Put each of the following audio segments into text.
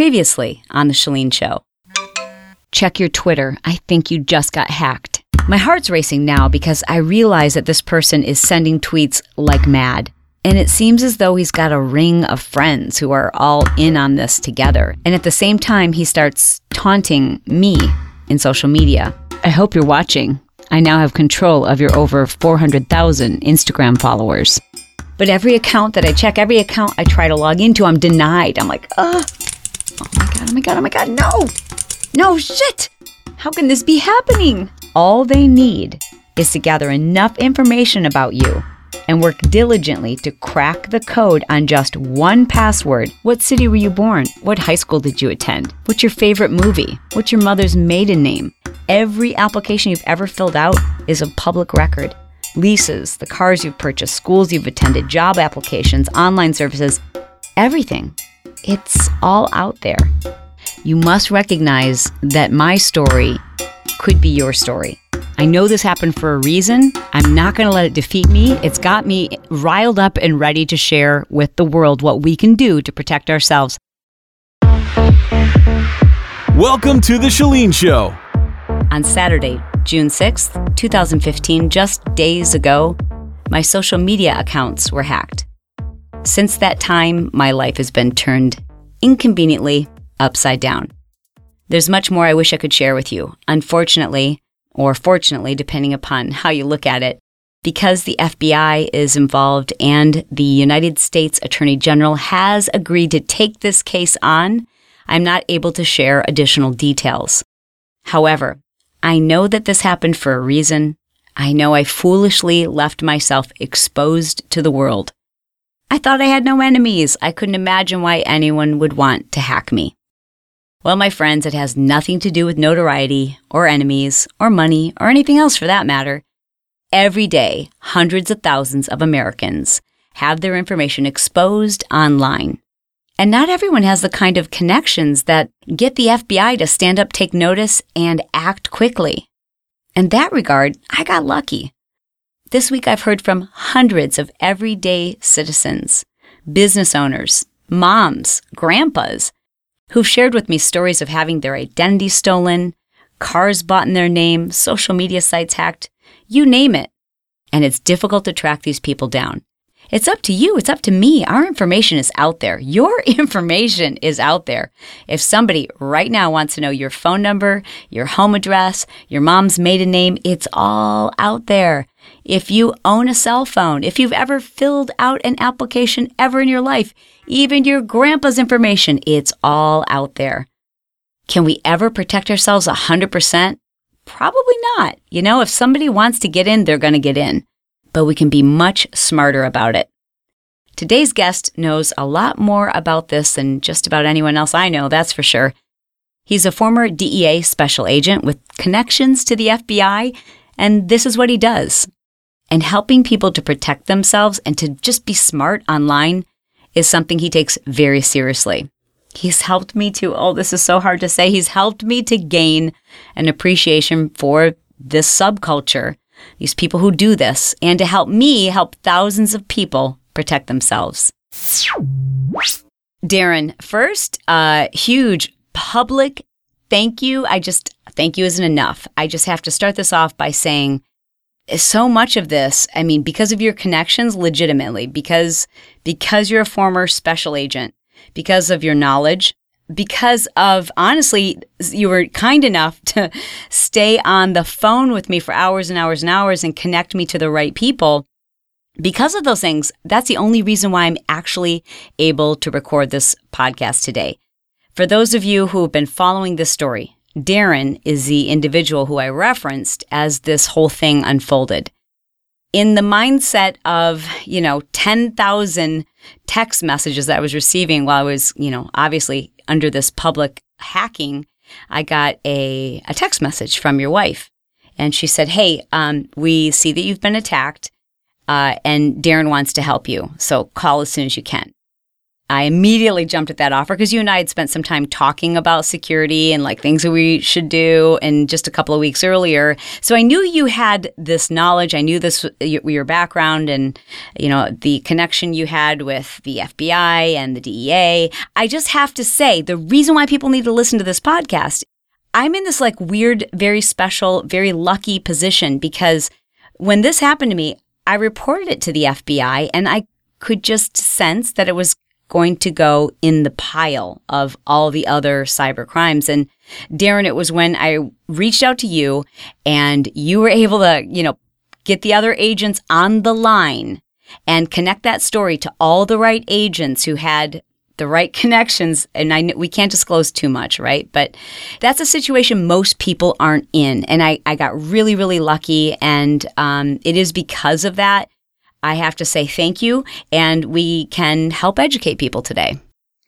Previously on The Chalene Show. Check your Twitter. I think you just got hacked. My heart's racing now because I realize that this person is sending tweets like mad. And it seems as though he's got a ring of friends who are all in on this together. And at the same time, he starts taunting me in social media. I hope you're watching. I now have control of your over 400,000 Instagram followers. But every account that I check, every account I try to log into, I'm denied. I'm like, ugh. Oh my God, oh my God, oh my God, no! No, shit! How can this be happening? All they need is to gather enough information about you and work diligently to crack the code on just one password. What city were you born? What high school did you attend? What's your favorite movie? What's your mother's maiden name? Every application you've ever filled out is a public record leases, the cars you've purchased, schools you've attended, job applications, online services, everything. It's all out there. You must recognize that my story could be your story. I know this happened for a reason. I'm not going to let it defeat me. It's got me riled up and ready to share with the world what we can do to protect ourselves. Welcome to The Chalene Show. On Saturday, June 6th, 2015, just days ago, my social media accounts were hacked. Since that time, my life has been turned inconveniently upside down. There's much more I wish I could share with you. Unfortunately, or fortunately, depending upon how you look at it, because the FBI is involved and the United States Attorney General has agreed to take this case on, I'm not able to share additional details. However, I know that this happened for a reason. I know I foolishly left myself exposed to the world. I thought I had no enemies. I couldn't imagine why anyone would want to hack me. Well, my friends, it has nothing to do with notoriety or enemies or money or anything else for that matter. Every day, hundreds of thousands of Americans have their information exposed online. And not everyone has the kind of connections that get the FBI to stand up, take notice, and act quickly. In that regard, I got lucky. This week I've heard from hundreds of everyday citizens, business owners, moms, grandpas, who've shared with me stories of having their identity stolen, cars bought in their name, social media sites hacked, you name it. And it's difficult to track these people down. It's up to you. It's up to me. Our information is out there. Your information is out there. If somebody right now wants to know your phone number, your home address, your mom's maiden name, it's all out there. If you own a cell phone, if you've ever filled out an application ever in your life, even your grandpa's information, it's all out there. Can we ever protect ourselves 100%? Probably not. You know, if somebody wants to get in, they're going to get in but we can be much smarter about it. Today's guest knows a lot more about this than just about anyone else I know, that's for sure. He's a former DEA special agent with connections to the FBI, and this is what he does. And helping people to protect themselves and to just be smart online is something he takes very seriously. He's helped me to, oh, this is so hard to say. He's helped me to gain an appreciation for this subculture these people who do this, and to help me help thousands of people protect themselves. Darren, first, a uh, huge public thank you. I just, thank you isn't enough. I just have to start this off by saying, so much of this, I mean, because of your connections, legitimately, because because you're a former special agent, because of your knowledge, because of honestly, you were kind enough to stay on the phone with me for hours and hours and hours and connect me to the right people. Because of those things, that's the only reason why I'm actually able to record this podcast today. For those of you who have been following this story, Darren is the individual who I referenced as this whole thing unfolded in the mindset of, you know, 10,000 text messages that I was receiving while I was, you know, obviously under this public hacking, I got a, a text message from your wife. And she said, Hey, um, we see that you've been attacked, uh, and Darren wants to help you. So call as soon as you can. I immediately jumped at that offer because you and I had spent some time talking about security and like things that we should do and just a couple of weeks earlier. So I knew you had this knowledge. I knew this your background and you know the connection you had with the FBI and the DEA. I just have to say the reason why people need to listen to this podcast, I'm in this like weird, very special, very lucky position because when this happened to me, I reported it to the FBI and I could just sense that it was going to go in the pile of all the other cyber crimes. And Darren, it was when I reached out to you and you were able to, you know, get the other agents on the line and connect that story to all the right agents who had the right connections. And I we can't disclose too much, right? But that's a situation most people aren't in. And I, I got really, really lucky. And um, it is because of that I have to say thank you, and we can help educate people today.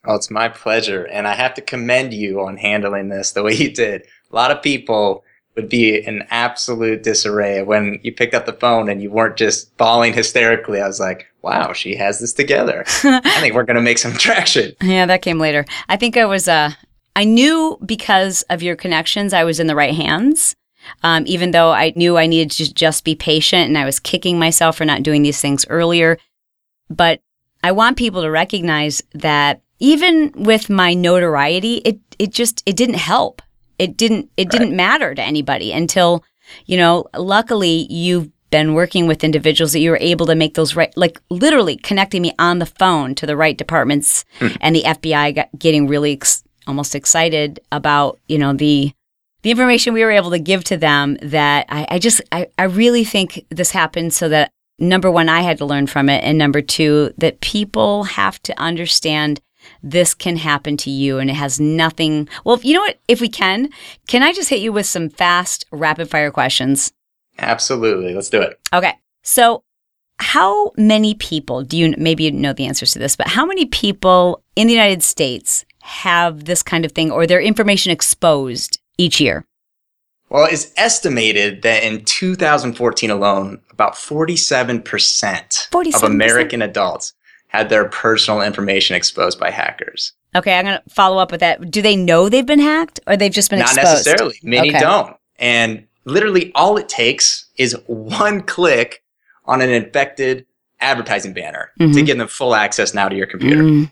Oh, it's my pleasure. And I have to commend you on handling this the way you did. A lot of people would be in absolute disarray when you picked up the phone and you weren't just bawling hysterically. I was like, wow, she has this together. I think we're going to make some traction. Yeah, that came later. I think I was, uh, I knew because of your connections, I was in the right hands. Um, even though I knew I needed to just be patient and I was kicking myself for not doing these things earlier. But I want people to recognize that even with my notoriety, it, it just, it didn't help. It didn't, it right. didn't matter to anybody until, you know, luckily you've been working with individuals that you were able to make those right, like literally connecting me on the phone to the right departments hmm. and the FBI got getting really ex- almost excited about, you know, the, the information we were able to give to them that I, I just, I, I really think this happened so that number one, I had to learn from it. And number two, that people have to understand this can happen to you and it has nothing. Well, you know what? If we can, can I just hit you with some fast, rapid fire questions? Absolutely. Let's do it. Okay. So, how many people do you maybe you know the answers to this, but how many people in the United States have this kind of thing or their information exposed each year? Well, it's estimated that in 2014 alone, about 47%, 47%? of American adults had their personal information exposed by hackers. Okay, I'm going to follow up with that. Do they know they've been hacked or they've just been Not exposed? necessarily. Many okay. don't. And literally all it takes is one click on an infected advertising banner mm-hmm. to give them full access now to your computer. Mm.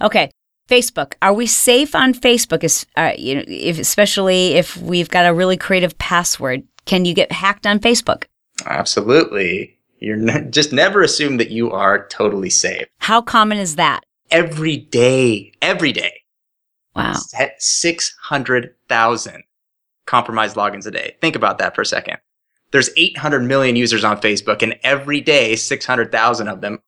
Okay. Facebook. Are we safe on Facebook? Is, uh, you know, if, especially if we've got a really creative password, can you get hacked on Facebook? Absolutely. You're ne- just never assume that you are totally safe. How common is that? Every day. Every day. Wow. 600,000 compromised logins a day. Think about that for a second. There's 800 million users on Facebook, and every day, 600,000 of them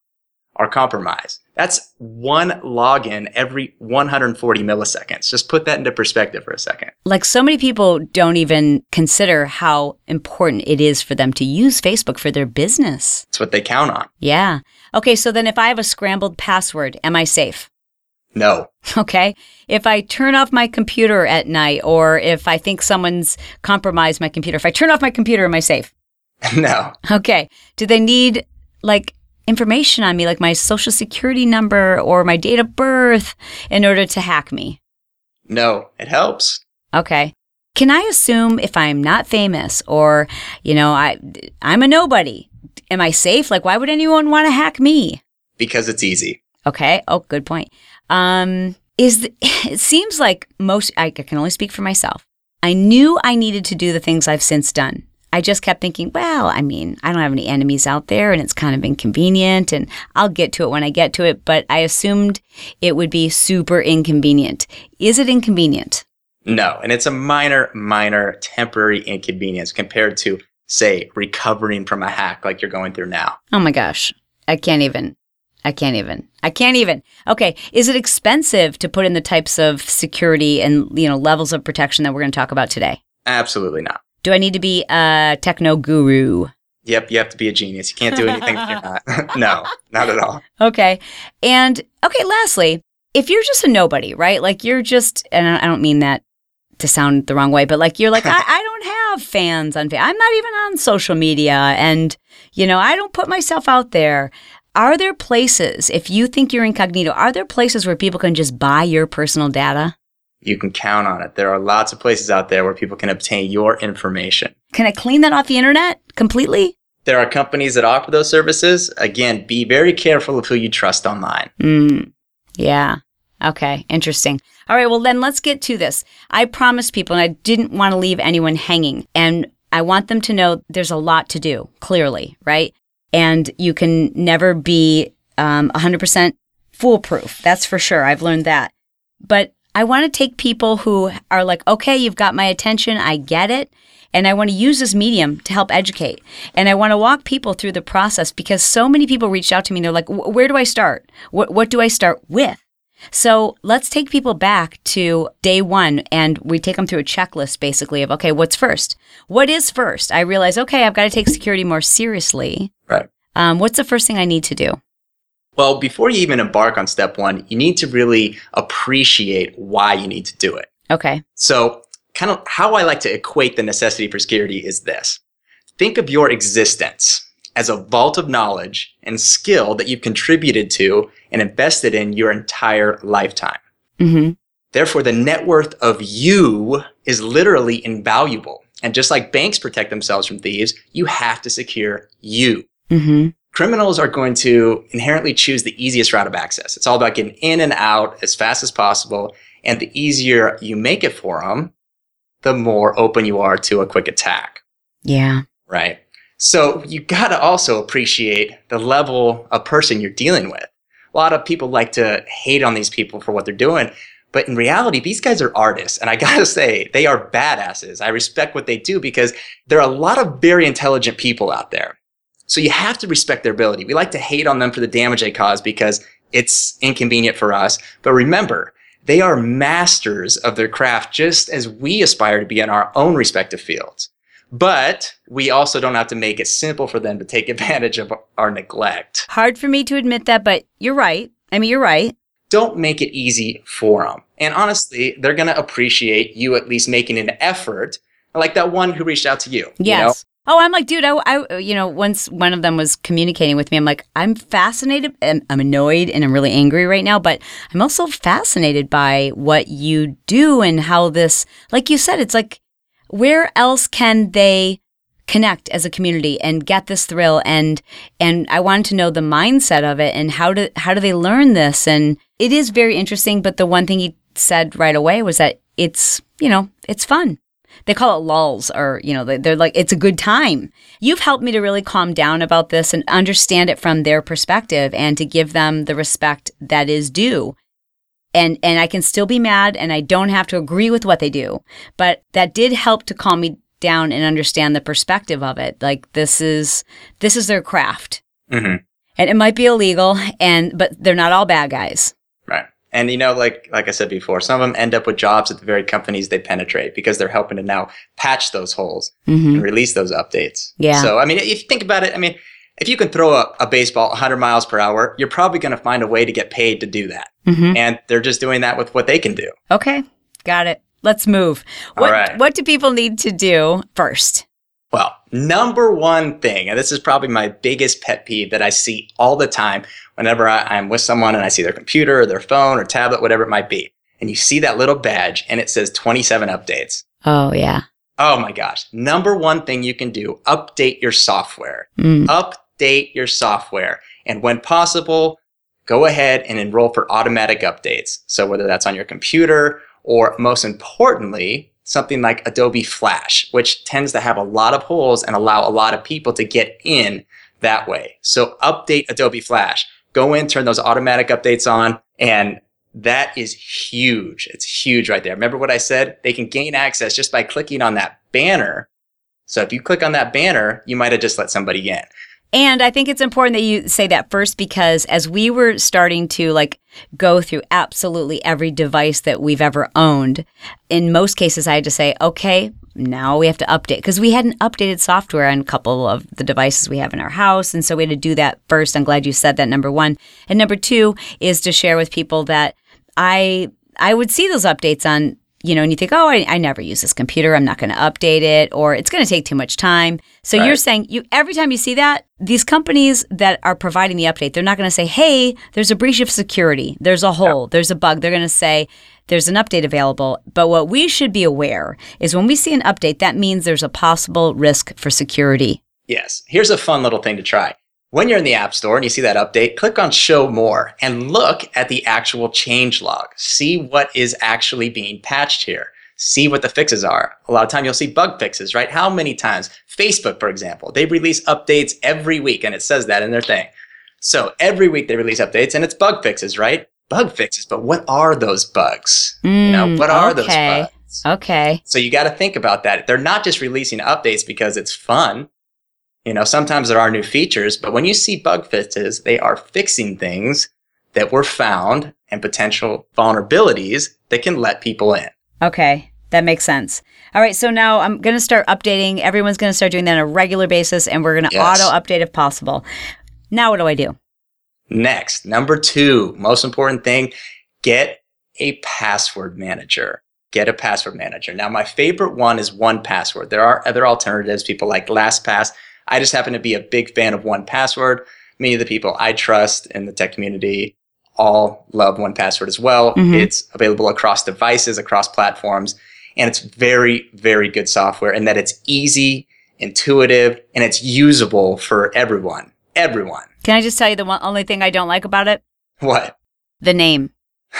are compromised. That's one login every 140 milliseconds. Just put that into perspective for a second. Like so many people don't even consider how important it is for them to use Facebook for their business. It's what they count on. Yeah. Okay, so then if I have a scrambled password, am I safe? No. Okay. If I turn off my computer at night or if I think someone's compromised my computer, if I turn off my computer, am I safe? No. Okay. Do they need like information on me, like my social security number or my date of birth, in order to hack me? No, it helps. Okay. Can I assume if I'm not famous or, you know, I I'm a nobody, am I safe? Like why would anyone want to hack me? Because it's easy. Okay. Oh, good point. Um is the, it seems like most I can only speak for myself. I knew I needed to do the things I've since done. I just kept thinking, well, I mean, I don't have any enemies out there and it's kind of inconvenient and I'll get to it when I get to it, but I assumed it would be super inconvenient. Is it inconvenient? No, and it's a minor, minor temporary inconvenience compared to, say, recovering from a hack like you're going through now. Oh my gosh. I can't even. I can't even. I can't even. Okay, is it expensive to put in the types of security and, you know, levels of protection that we're going to talk about today? Absolutely not. Do I need to be a techno guru? Yep, you have to be a genius. You can't do anything if you're not. no, not at all. Okay. And okay, lastly, if you're just a nobody, right? Like you're just, and I don't mean that to sound the wrong way, but like you're like, I, I don't have fans on, I'm not even on social media. And, you know, I don't put myself out there. Are there places, if you think you're incognito, are there places where people can just buy your personal data? You can count on it. There are lots of places out there where people can obtain your information. Can I clean that off the internet completely? There are companies that offer those services. Again, be very careful of who you trust online. Mm, yeah. Okay. Interesting. All right. Well, then let's get to this. I promised people, and I didn't want to leave anyone hanging. And I want them to know there's a lot to do, clearly, right? And you can never be um, 100% foolproof. That's for sure. I've learned that. But I want to take people who are like, okay, you've got my attention. I get it. And I want to use this medium to help educate. And I want to walk people through the process because so many people reached out to me and they're like, where do I start? What, what do I start with? So let's take people back to day one and we take them through a checklist basically of, okay, what's first? What is first? I realize, okay, I've got to take security more seriously. Right. Um, what's the first thing I need to do? Well, before you even embark on step one, you need to really appreciate why you need to do it. Okay. So, kind of how I like to equate the necessity for security is this think of your existence as a vault of knowledge and skill that you've contributed to and invested in your entire lifetime. Mm-hmm. Therefore, the net worth of you is literally invaluable. And just like banks protect themselves from thieves, you have to secure you. Mm-hmm. Criminals are going to inherently choose the easiest route of access. It's all about getting in and out as fast as possible. And the easier you make it for them, the more open you are to a quick attack. Yeah. Right. So you got to also appreciate the level of person you're dealing with. A lot of people like to hate on these people for what they're doing. But in reality, these guys are artists. And I got to say, they are badasses. I respect what they do because there are a lot of very intelligent people out there. So you have to respect their ability. We like to hate on them for the damage they cause because it's inconvenient for us. But remember, they are masters of their craft just as we aspire to be in our own respective fields. But we also don't have to make it simple for them to take advantage of our neglect. Hard for me to admit that, but you're right. I mean, you're right. Don't make it easy for them. And honestly, they're going to appreciate you at least making an effort, like that one who reached out to you. Yes. You know? Oh, I'm like, dude, I, I, you know, once one of them was communicating with me, I'm like, I'm fascinated and I'm annoyed and I'm really angry right now, but I'm also fascinated by what you do and how this, like you said, it's like, where else can they connect as a community and get this thrill? And and I wanted to know the mindset of it and how do how do they learn this? And it is very interesting but the one thing he said right away was that it's you know it's fun they call it lulz or you know they're like it's a good time you've helped me to really calm down about this and understand it from their perspective and to give them the respect that is due and and I can still be mad and I don't have to agree with what they do. But that did help to calm me down and understand the perspective of it. Like this is this is their craft. Mm-hmm. And it might be illegal and but they're not all bad guys. And you know, like like I said before, some of them end up with jobs at the very companies they penetrate because they're helping to now patch those holes mm-hmm. and release those updates. Yeah. So I mean, if you think about it, I mean, if you can throw a, a baseball 100 miles per hour, you're probably going to find a way to get paid to do that. Mm-hmm. And they're just doing that with what they can do. Okay, got it. Let's move. What, All right. what do people need to do first? Well, number one thing, and this is probably my biggest pet peeve that I see all the time whenever I, I'm with someone and I see their computer or their phone or tablet, whatever it might be, and you see that little badge and it says 27 updates. Oh, yeah. Oh my gosh. Number one thing you can do, update your software. Mm. Update your software. And when possible, go ahead and enroll for automatic updates. So whether that's on your computer or most importantly, something like Adobe Flash, which tends to have a lot of holes and allow a lot of people to get in that way. So update Adobe Flash. Go in, turn those automatic updates on, and that is huge. It's huge right there. Remember what I said? They can gain access just by clicking on that banner. So if you click on that banner, you might have just let somebody in. And I think it's important that you say that first because as we were starting to like go through absolutely every device that we've ever owned, in most cases I had to say, okay, now we have to update because we hadn't updated software on a couple of the devices we have in our house. And so we had to do that first. I'm glad you said that, number one. And number two is to share with people that I I would see those updates on you know, and you think, oh, I, I never use this computer. I'm not going to update it, or it's going to take too much time. So Right. you're saying you every time you see that, these companies that are providing the update, they're not going to say, hey, there's a breach of security, there's a hole, there's a bug. They're going to say, there's an update available. But what we should be aware is when we see an update, that means there's a possible risk for security. Yes. Here's a fun little thing to try. When you're in the App Store and you see that update, click on Show More and look at the actual change log. See what is actually being patched here. See what the fixes are. A lot of time you'll see bug fixes, right? How many times? Facebook, for example, they release updates every week and it says that in their thing. So every week they release updates and it's bug fixes, right? Bug fixes, but what are those bugs? you know, Mm, what are okay. those bugs? Okay. So you got to think about that. They're not just releasing updates because it's fun. You know, sometimes there are new features, but when you see bug fixes, they are fixing things that were found and potential vulnerabilities that can let people in. Okay, that makes sense. All right, so now I'm going to start updating. Everyone's going to start doing that on a regular basis, and we're going to Yes. auto update if possible. Now, what do I do? Next, number two, most important thing, get a password manager. Get a password manager. Now, my favorite one is 1Password. There are other alternatives. People like LastPass. I just happen to be a big fan of 1Password. Many of the people I trust in the tech community all love 1Password as well. Mhm. It's available across devices, across platforms, and it's very, very good software in that it's easy, intuitive, and it's usable for everyone. Everyone. Can I just tell you the one only thing I don't like about it? What? The name.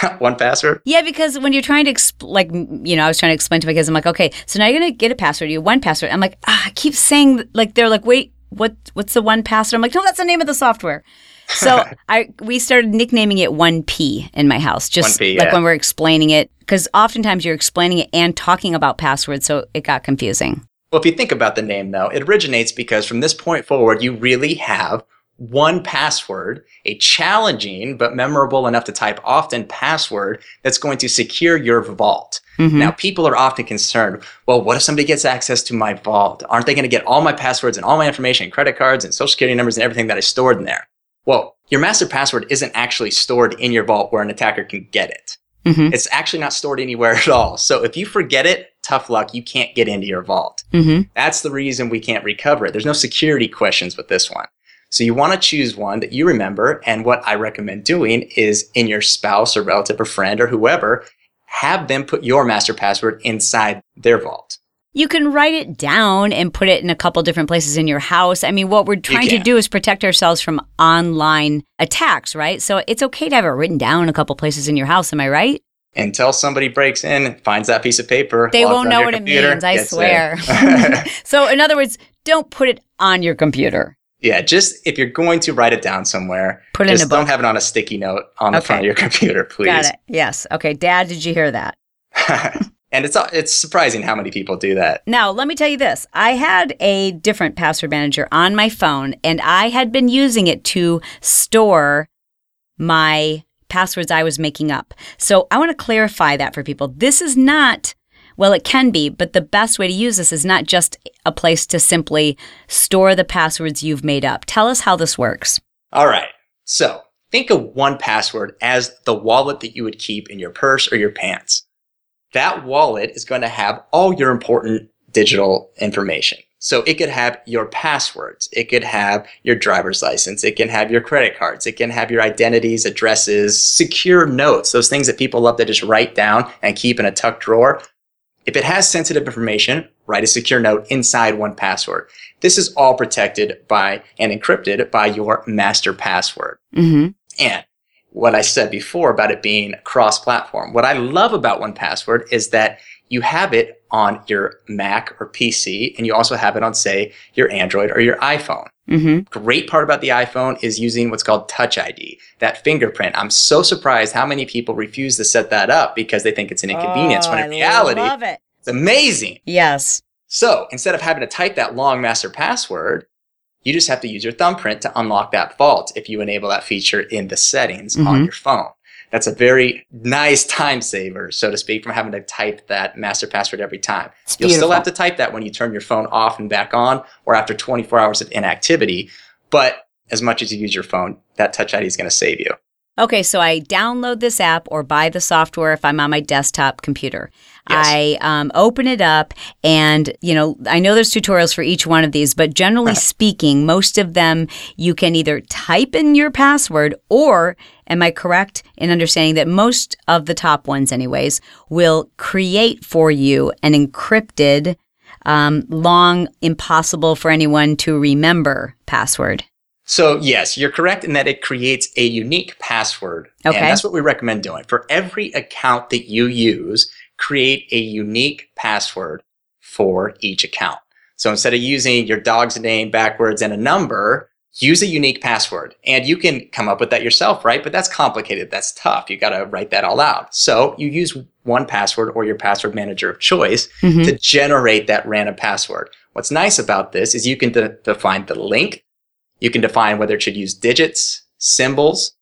one password? Yeah, because when you're trying to, exp- like, you know, I was trying to explain to my kids, I'm like, okay, so now you're going to get a password, you have one password. I'm like, ah, I keep saying, like, they're like, wait, what? what's the one password? I'm like, no, that's the name of the software. So I we started nicknaming it 1P in my house, just 1P, like yeah. when we're explaining it, because oftentimes you're explaining it and talking about passwords, so it got confusing. Well, if you think about the name, though, it originates because from this point forward, you really have one password, a challenging but memorable enough to type often password that's going to secure your vault. Mhm. Now, people are often concerned well, what if somebody gets access to my vault? Aren't they going to get all my passwords and all my information, credit cards and social security numbers and everything that I stored in there? Well, your master password isn't actually stored in your vault where an attacker can get it. Mhm. It's actually not stored anywhere at all. So if you forget it, tough luck, you can't get into your vault. Mhm. That's the reason we can't recover it. There's no security questions with this one. So you want to choose one that you remember. And what I recommend doing is in your spouse or relative or friend or whoever, have them put your master password inside their vault. You can write it down and put it in a couple different places in your house. I mean, what we're trying to do is protect ourselves from online attacks, right? So it's okay to have it written down in a couple places in your house. Am I right? Until somebody breaks in, finds that piece of paper, They won't know what it means, I swear. so, in other words, don't put it on your computer. Yeah, just if you're going to write it down somewhere, Put it in a book. don't have it on a sticky note on the front of your computer, please. Got it. Yes. Okay. Dad, did you hear that? and it's it's surprising how many people do that. Now, let me tell you this. I had a different password manager on my phone, and I had been using it to store my passwords I was making up. So I want to clarify that for people. This is not, well, it can be, but the best way to use this is not just a place to simply store the passwords you've made up. Tell us how this works. All right. So think of 1Password as the wallet that you would keep in your purse or your pants. That wallet is going to have all your important digital information. So it could have your passwords. It could have your driver's license. It can have your credit cards. It can have your identities, addresses, secure notes, those things that people love to just write down and keep in a tucked drawer. If it has sensitive information, write a secure note inside 1Password. This is all protected by and encrypted by your master password. Mm-hmm. And what I said before about it being cross platform, what I love about 1Password is that you have it on your Mac or PC, and you also have it on, say, your Android or your iPhone. Mm-hmm. Great part about the iPhone is using what's called Touch ID, that fingerprint. I'm so surprised how many people refuse to set that up because they think it's an inconvenience, when in reality, Oh, love it. it's amazing. Yes. So instead of having to type that long master password, you just have to use your thumbprint to unlock that vault if you enable that feature in the settings on Mhm. your phone. That's a very nice time saver, so to speak, from having to type that master password every time. It's You'll still have to type that when you turn your phone off and back on or after 24 hours of inactivity, but as much as you use your phone, that touch ID is going to save you. Okay, so I download this app or buy the software if I'm on my desktop computer. Yes. I um, open it up, and you know, I know there's tutorials for each one of these, but generally speaking, most of them you can either type in your password or, am I correct in understanding that most of the top ones, anyways, will create for you an encrypted, um, long, impossible for anyone to remember password? So yes, you're correct in that it creates a unique password. Okay. And that's what we recommend doing. For every account that you use, create a unique password for each account. So instead of using your dog's name backwards and a number, use a unique password. And you can come up with that yourself, right? But that's complicated. That's tough. You got to write that all out. So you use 1Password or your password manager of choice Mhm. to generate that random password. What's nice about this is you can de- define the link. You can define whether it should use digits, symbols.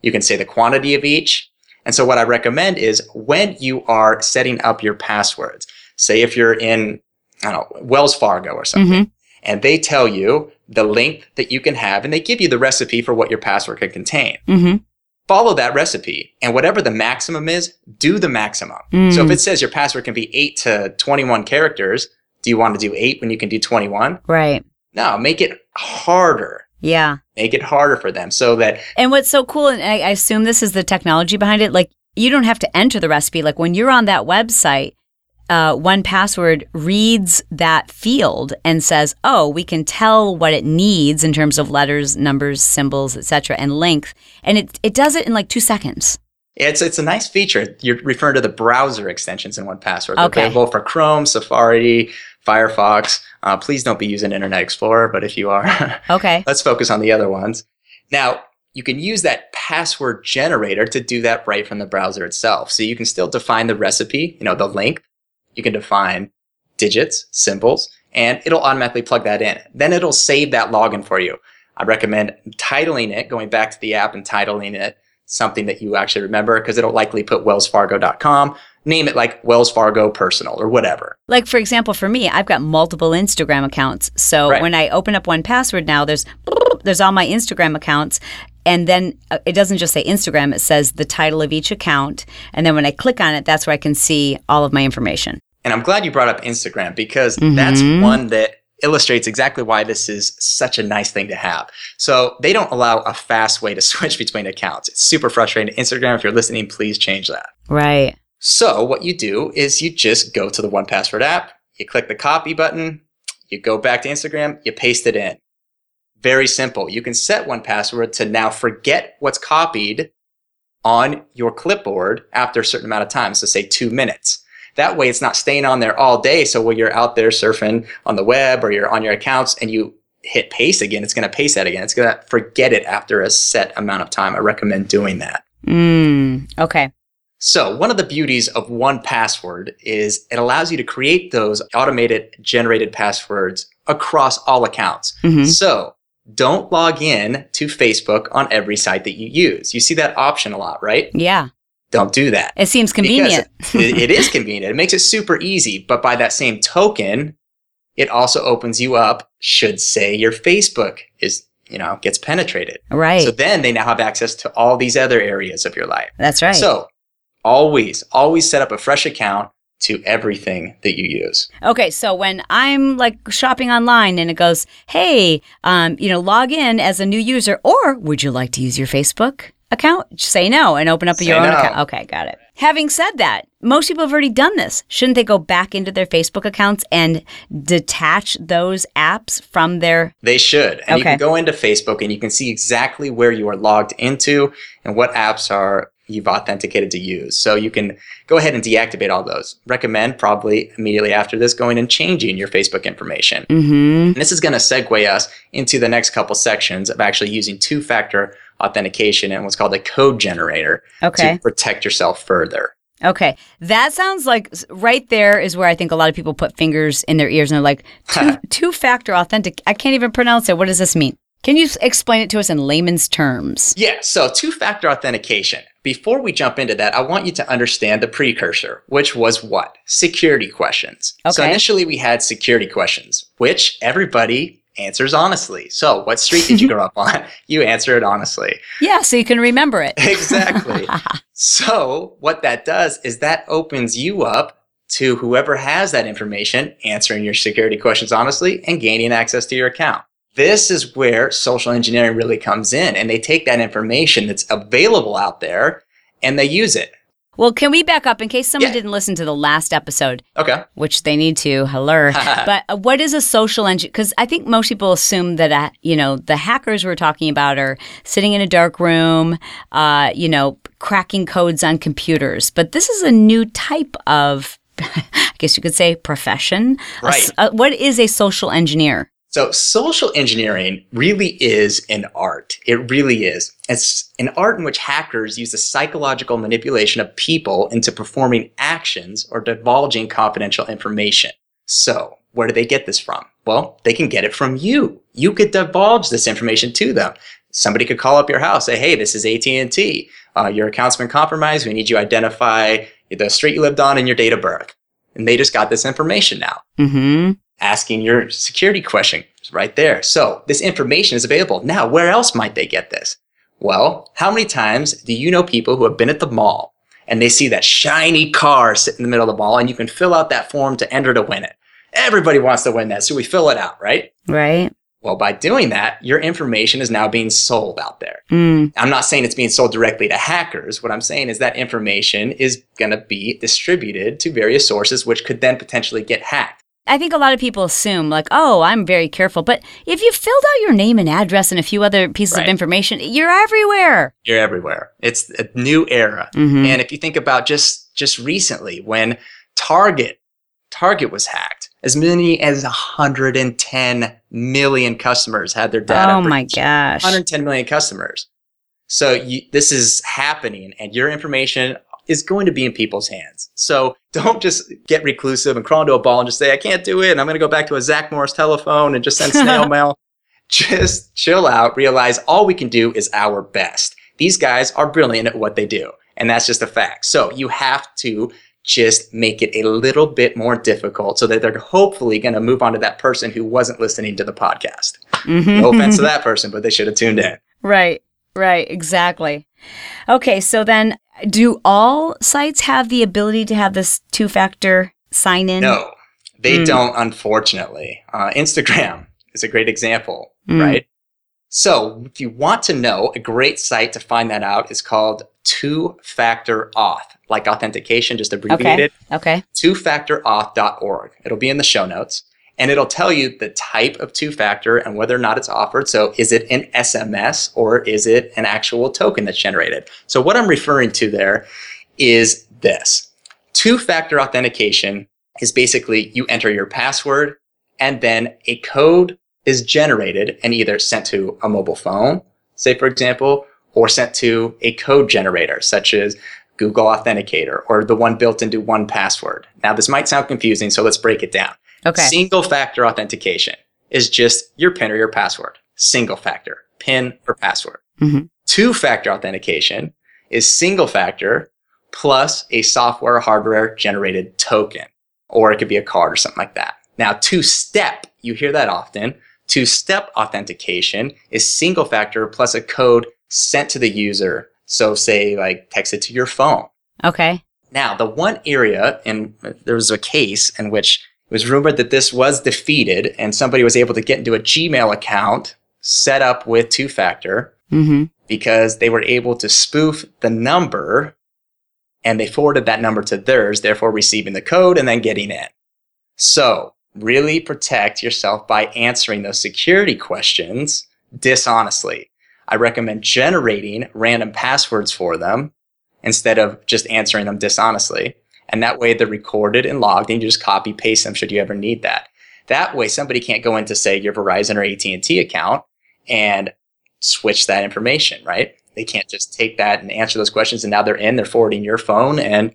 You can say the quantity of each. And so what I recommend is when you are setting up your passwords, say if you're in, I don't know, Wells Fargo or something, Mhm. and they tell you the length that you can have and they give you the recipe for what your password can contain. Mm-hmm. Follow that recipe and whatever the maximum is, do the maximum. Mm. So if it says your password can be 8 to 21 characters, do you want to do 8 when you can do 21? Right. No, make it harder. Yeah. Make it harder for them so that And what's so cool, and I, I assume this is the technology behind it, like you don't have to enter the recipe. Like when you're on that website, uh, 1Password reads that field and says, "Oh, we can tell what it needs in terms of letters, numbers, symbols, etc., and length." And it it does it in like two seconds. it's it's a nice feature. You're referring to the browser extensions in 1Password. Okay. available for Chrome, Safari, Firefox. Uh, please don't be using Internet Explorer, but if you are, Okay. let's focus on the other ones. Now, you can use that password generator to do that right from the browser itself. So you can still define the recipe, you know, the length. You can define digits, symbols, and it'll automatically plug that in. Then it'll save that login for you. I recommend titling it, going back to the app and titling it something that you actually remember because it'll likely put wellsfargo.com, name it like Wells Fargo personal or whatever. Like for example, for me, I've got multiple Instagram accounts. So Right. when I open up 1Password now, there's there's all my Instagram accounts. And then uh, it doesn't just say Instagram, it says the title of each account. And then when I click on it, that's where I can see all of my information. And I'm glad you brought up Instagram because that's Mhm. one that illustrates exactly why this is such a nice thing to have. So they don't allow a fast way to switch between accounts. It's super frustrating. Instagram, if you're listening, please change that. Right. So what you do is you just go to the 1Password app, you click the copy button, you go back to Instagram, you paste it in. Very simple. You can set 1Password to now forget what's copied on your clipboard after a certain amount of time. So say two minutes. That way it's not staying on there all day. So when you're out there surfing on the web or you're on your accounts and you hit paste again, it's going to paste that again. It's going to forget it after a set amount of time. I recommend doing that. Mm, okay. So, one of the beauties of 1Password is it allows you to create those automated generated passwords across all accounts. Mhm. So, don't log in to Facebook on every site that you use. You see that option a lot, right? Yeah. Don't do that. It seems convenient. It, it is convenient. It makes it super easy. But by that same token, it also opens you up should say your Facebook is, you know, gets penetrated. right. So then they now have access to all these other areas of your life. that's right. So always, always set up a fresh account to everything that you use. Okay, so when I'm like shopping online and it goes, "Hey, um, you know, log in as a new user," or would you like to use your Facebook account? Say no and open up Say your own no. account. Okay, got it. Having said that, most people have already done this. Shouldn't they go back into their Facebook accounts and detach those apps from their? They should. And you can go into Facebook and you can see exactly where you are logged into and what apps are you've authenticated to use. So you can go ahead and deactivate all those. Recommend probably immediately after this going and changing your Facebook information. Mm-hmm. And this is going to segue us into the next couple sections of actually using two factor authentication and what's called a code generator Okay. to protect yourself further. Okay. That sounds like right there is where I think a lot of people put fingers in their ears and they're like, two, two factor authentic. I can't even pronounce it. What does this mean? Can you explain it to us in layman's terms? Yeah, so two factor authentication. Before we jump into that, I want you to understand the precursor, which was what? Security questions. So initially we had security questions, which everybody answers honestly. So, what street did you grow up on? You answer it honestly. Yeah, so you can remember it. exactly. So, what that does is that opens you up to whoever has that information answering your security questions honestly and gaining access to your account. This is where social engineering really comes in, and they take that information that's available out there and they use it. Well, can we back up in case someone Yeah. didn't listen to the last episode, Okay. which they need to? Hello. but uh, what is a social engine? Because I think most people assume that uh, you know the hackers we're talking about are sitting in a dark room, uh, you know, cracking codes on computers. But this is a new type of, I guess you could say, profession. A Right. uh, what is a social engineer? So social engineering really is an art. It really is. It's an art in which hackers use the psychological manipulation of people into performing actions or divulging confidential information. So where do they get this from? Well, they can get it from you. You could divulge this information to them. Somebody could call up your house, say, "Hey, this is AT&T. Uh, your account's been compromised. We need you to identify the street you lived on and your date of birth." And they just got this information now Mm-hmm. Asking your security question is right there. So this information is available. Now, where else might they get this? Well, how many times do you know people who have been at the mall and they see that shiny car sit in the middle of the mall and you can fill out that form to enter to win it? Everybody wants to win that, so we fill it out, right? Right. Well, by doing that, your information is now being sold out there. Mm. I'm not saying it's being sold directly to hackers. What I'm saying is that information is going to be distributed to various sources, which could then potentially get hacked. I think a lot of people assume, like, oh, I'm very careful. But if you filled out your name and address and a few other pieces Right. of information, you're everywhere. You're everywhere. It's a new era. Mhm. And if you think about just just recently when Target Target was hacked, as many as 110 million customers had their data. oh my gosh. 110 million customers. So you, this is happening, and your information is going to be in people's hands. So don't just get reclusive and crawl into a ball and just say, I can't do it. And I'm going to go back to a Zach Morris telephone and just send snail mail. Just chill out, realize all we can do is our best. These guys are brilliant at what they do. And that's just a fact. So you have to just make it a little bit more difficult so that they're hopefully going to move on to that person who wasn't listening to the podcast. Mhm. No offense to that person, but they should have tuned in. Right, right, exactly. Okay, so then do all sites have the ability to have this two factor sign in? No, they Mm. don't, unfortunately. Uh, Instagram is a great example, Mm. right? So, if you want to know, a great site to find that out is called Two Factor Auth, like authentication, just abbreviated. Okay. twofactorauth.org. It'll be in the show notes and it'll tell you the type of two factor and whether or not it's offered. So is it an SMS or is it an actual token that's generated? So what I'm referring to there is this. Two factor authentication is basically you enter your password and then a code is generated and either sent to a mobile phone, say for example, or sent to a code generator such as Google Authenticator or the one built into 1Password. Now, this might sound confusing, so let's break it down. Okay. Single factor authentication is just your PIN or your password. Single factor, PIN or password. Mhm. Two factor authentication is single factor plus a software or hardware generated token, or it could be a card or something like that. Now, two step, you hear that often. Two step authentication is single factor plus a code sent to the user. So, say, like, text it to your phone. Okay. Now, the one area, and there was a case in which it was rumored that this was defeated and somebody was able to get into a Gmail account set up with two factor Mm-hmm. because they were able to spoof the number and they forwarded that number to theirs, therefore receiving the code and then getting in. So, really protect yourself by answering those security questions dishonestly. I recommend generating random passwords for them instead of just answering them dishonestly. And that way they're recorded and logged and you just copy paste them should you ever need that. That way somebody can't go into say your Verizon or AT&T account and switch that information, right? They can't just take that and answer those questions and now they're in, they're forwarding your phone and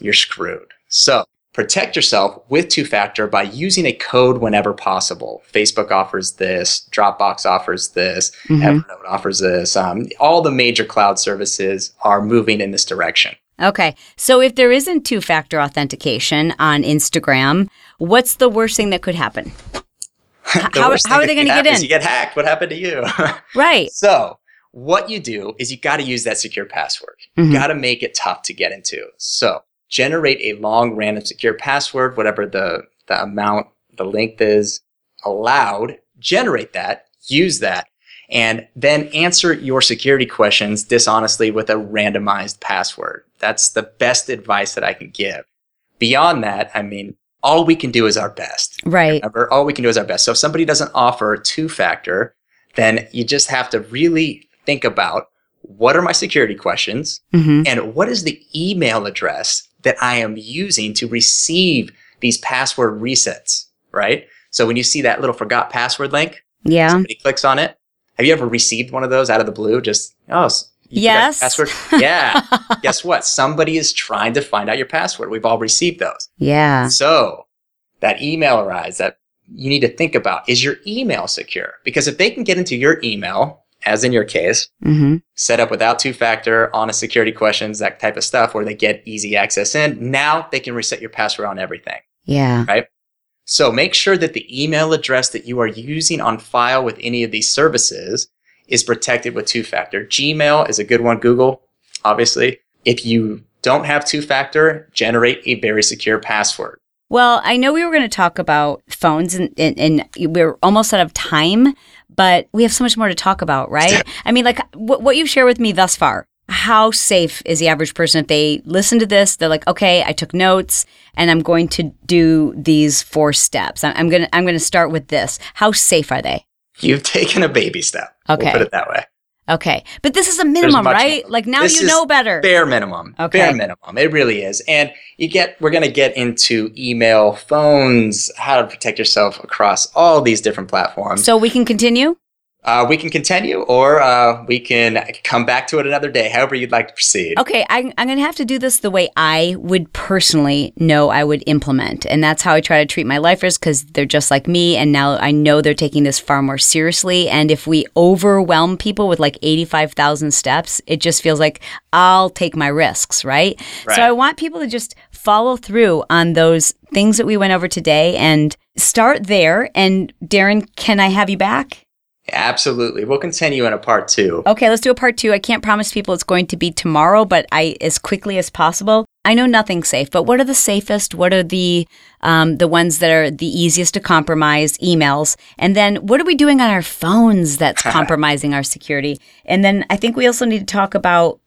you're screwed. So protect yourself with two factor by using a code whenever possible. Facebook offers this, Dropbox offers this, Mhm. Evernote offers this. Um, all the major cloud services are moving in this direction. Okay. So if there isn't two factor authentication on Instagram, what's the worst thing that could happen? How, how are they going to get in? You get hacked. What happened to you? right. so what you do is you got to use that secure password. Mhm. You got to make it tough to get into. So generate a long random secure password, whatever the, the amount, the length is allowed, generate that, use that, and then answer your security questions dishonestly with a randomized password. That's the best advice that I can give. Beyond that, I mean, all we can do is our best. Right. Remember, all we can do is our best. So if somebody doesn't offer two factor, then you just have to really think about what are my security questions hmm and what is the email address that I am using to receive these password resets, right? So when you see that little forgot password link, Yeah. somebody clicks on it. Have you ever received one of those out of the blue? Just, oh, s- you forgot Yes. Password? Yeah. Guess what? Somebody is trying to find out your password. We've all received those. Yeah. So that email arrives that you need to think about is your email secure? Because if they can get into your email, as in your case, hmm set up without two factor, honest security questions, that type of stuff, where they get easy access in, now they can reset your password on everything. Yeah. So make sure that the email address that you are using on file with any of these services is protected with two factor. Gmail is a good one, Google, obviously. If you don't have two factor, generate a very secure password. Well, I know we were going to talk about phones and, and, and we're almost out of time, but we have so much more to talk about, right? I mean, like what, what you've shared with me thus far, how safe is the average person if they listen to this? They're like, okay, I took notes and I'm going to do these four steps. I'm, I'm going to, I'm going to start with this. How safe are they? You've taken a baby step. Okay. We'll put it that way. Okay. But this is a minimum, right? more. Like now This you know better. Bare minimum. Okay. Bare minimum. It really is. And you get, we're going to get into email, phones, how to protect yourself across all these different platforms. So we can continue? Uh, we can continue or uh, we can come back to it another day, however you'd like to proceed. Okay, I, I'm going to have to do this the way I would personally know I would implement. And that's how I try to treat my lifers because they're just like me. And now I know they're taking this far more seriously. And if we overwhelm people with like 85,000 steps, it just feels like I'll take my risks, right? Right. So I want people to just follow through on those things that we went over today and start there. And Darren, can I have you back? Absolutely. We'll continue in a part two. Okay, let's do a part two. I can't promise people it's going to be tomorrow, but I as quickly as possible. I know nothing's safe, but what are the safest? What are the um, the ones that are the easiest to compromise? Emails, and then what are we doing on our phones that's compromising our security? And then I think we also need to talk about,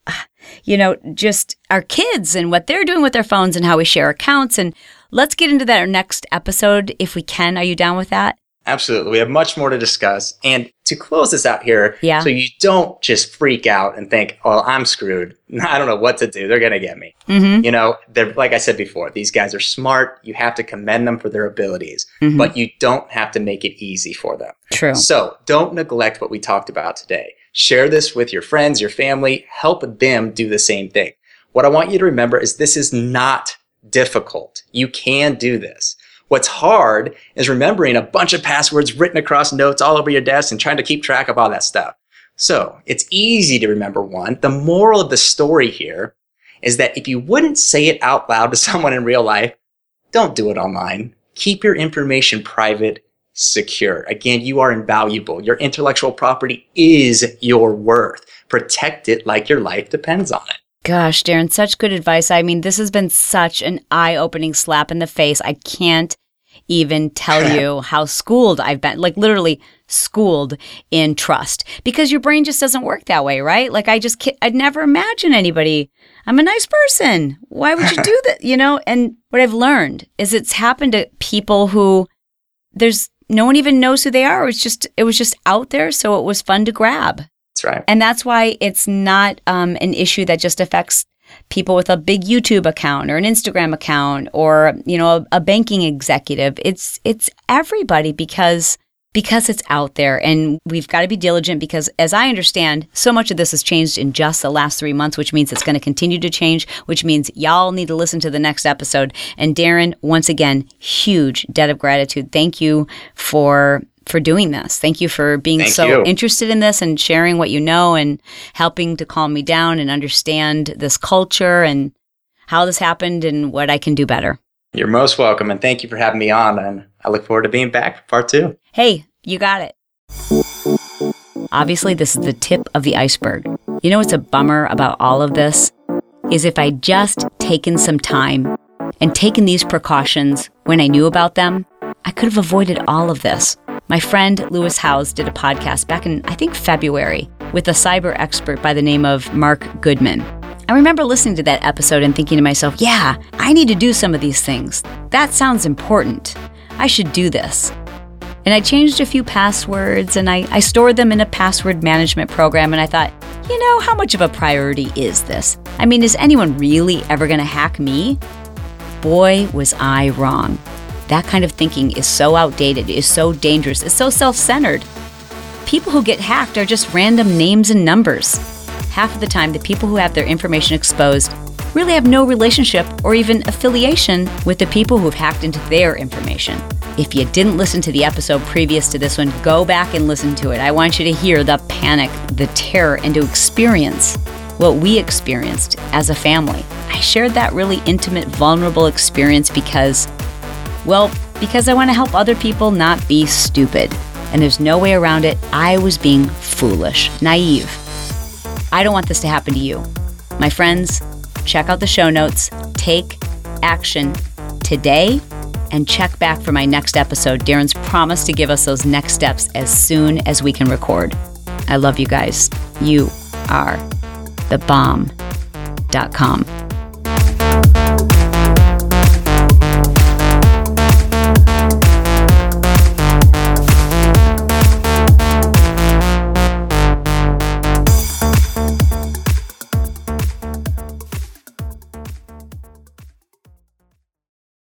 you know, just our kids and what they're doing with their phones and how we share accounts. And let's get into that next episode if we can. Are you down with that? Absolutely. We have much more to discuss. And to close this out here, Yeah. so you don't just freak out and think, well, I'm screwed. I don't know what to do. They're going to get me. Mm-hmm. You know, they're, like I said before, these guys are smart. You have to commend them for their abilities, Mhm. but you don't have to make it easy for them. True. So don't neglect what we talked about today. Share this with your friends, your family, help them do the same thing. What I want you to remember is this is not difficult. You can do this. What's hard is remembering a bunch of passwords written across notes all over your desk and trying to keep track of all that stuff. So it's easy to remember one. The moral of the story here is that if you wouldn't say it out loud to someone in real life, don't do it online. Keep your information private, secure. Again, you are invaluable. Your intellectual property is your worth. Protect it like your life depends on it. Gosh, Darren, such good advice. I mean, this has been such an eye opening slap in the face. I can't even tell you how schooled I've been, like literally schooled in trust because your brain just doesn't work that way, right? Like, I just, I'd never imagine anybody. I'm a nice person. Why would you do that? You know, and what I've learned is it's happened to people who there's no one even knows who they are. It was just, it was just out there. So it was fun to grab. That's right. And that's why it's not um, an issue that just affects people with a big YouTube account or an Instagram account or you know a, a banking executive. It's it's everybody because because it's out there and we've got to be diligent because as I understand, so much of this has changed in just the last 3 months, which means it's going to continue to change, which means y'all need to listen to the next episode. And Darren, once again, huge debt of gratitude. Thank you for for doing this. Thank you for being Thank so you. interested in this and sharing what you know and helping to calm me down and understand this culture and how this happened and what I can do better. You're most welcome, and thank you for having me on. And I look forward to being back for part two. Hey, you got it. Obviously, this is the tip of the iceberg. You know what's a bummer about all of this? Is if I just taken some time and taken these precautions when I knew about them, I could have avoided all of this. My friend Lewis Howes did a podcast back in, I think, February with a cyber expert by the name of Marc Goodman. I remember listening to that episode and thinking to myself, yeah, I need to do some of these things. That sounds important. I should do this. And I changed a few passwords and I, I stored them in a password management program. And I thought, you know, how much of a priority is this? I mean, is anyone really ever going to hack me? Boy, was I wrong. That kind of thinking is so outdated, is so dangerous, is so self centered. People who get hacked are just random names and numbers. Half of the time, the people who have their information exposed really have no relationship or even affiliation with the people who've hacked into their information. If you didn't listen to the episode previous to this one, go back and listen to it. I want you to hear the panic, the terror, and to experience what we experienced as a family. I shared that really intimate, vulnerable experience because, well, because I want to help other people not be stupid. And there's no way around it. I was being foolish, naive. I don't want this to happen to you. My friends, check out the show notes, take action today, and check back for my next episode. Darren's promised to give us those next steps as soon as we can record. I love you guys. You are the bomb.com.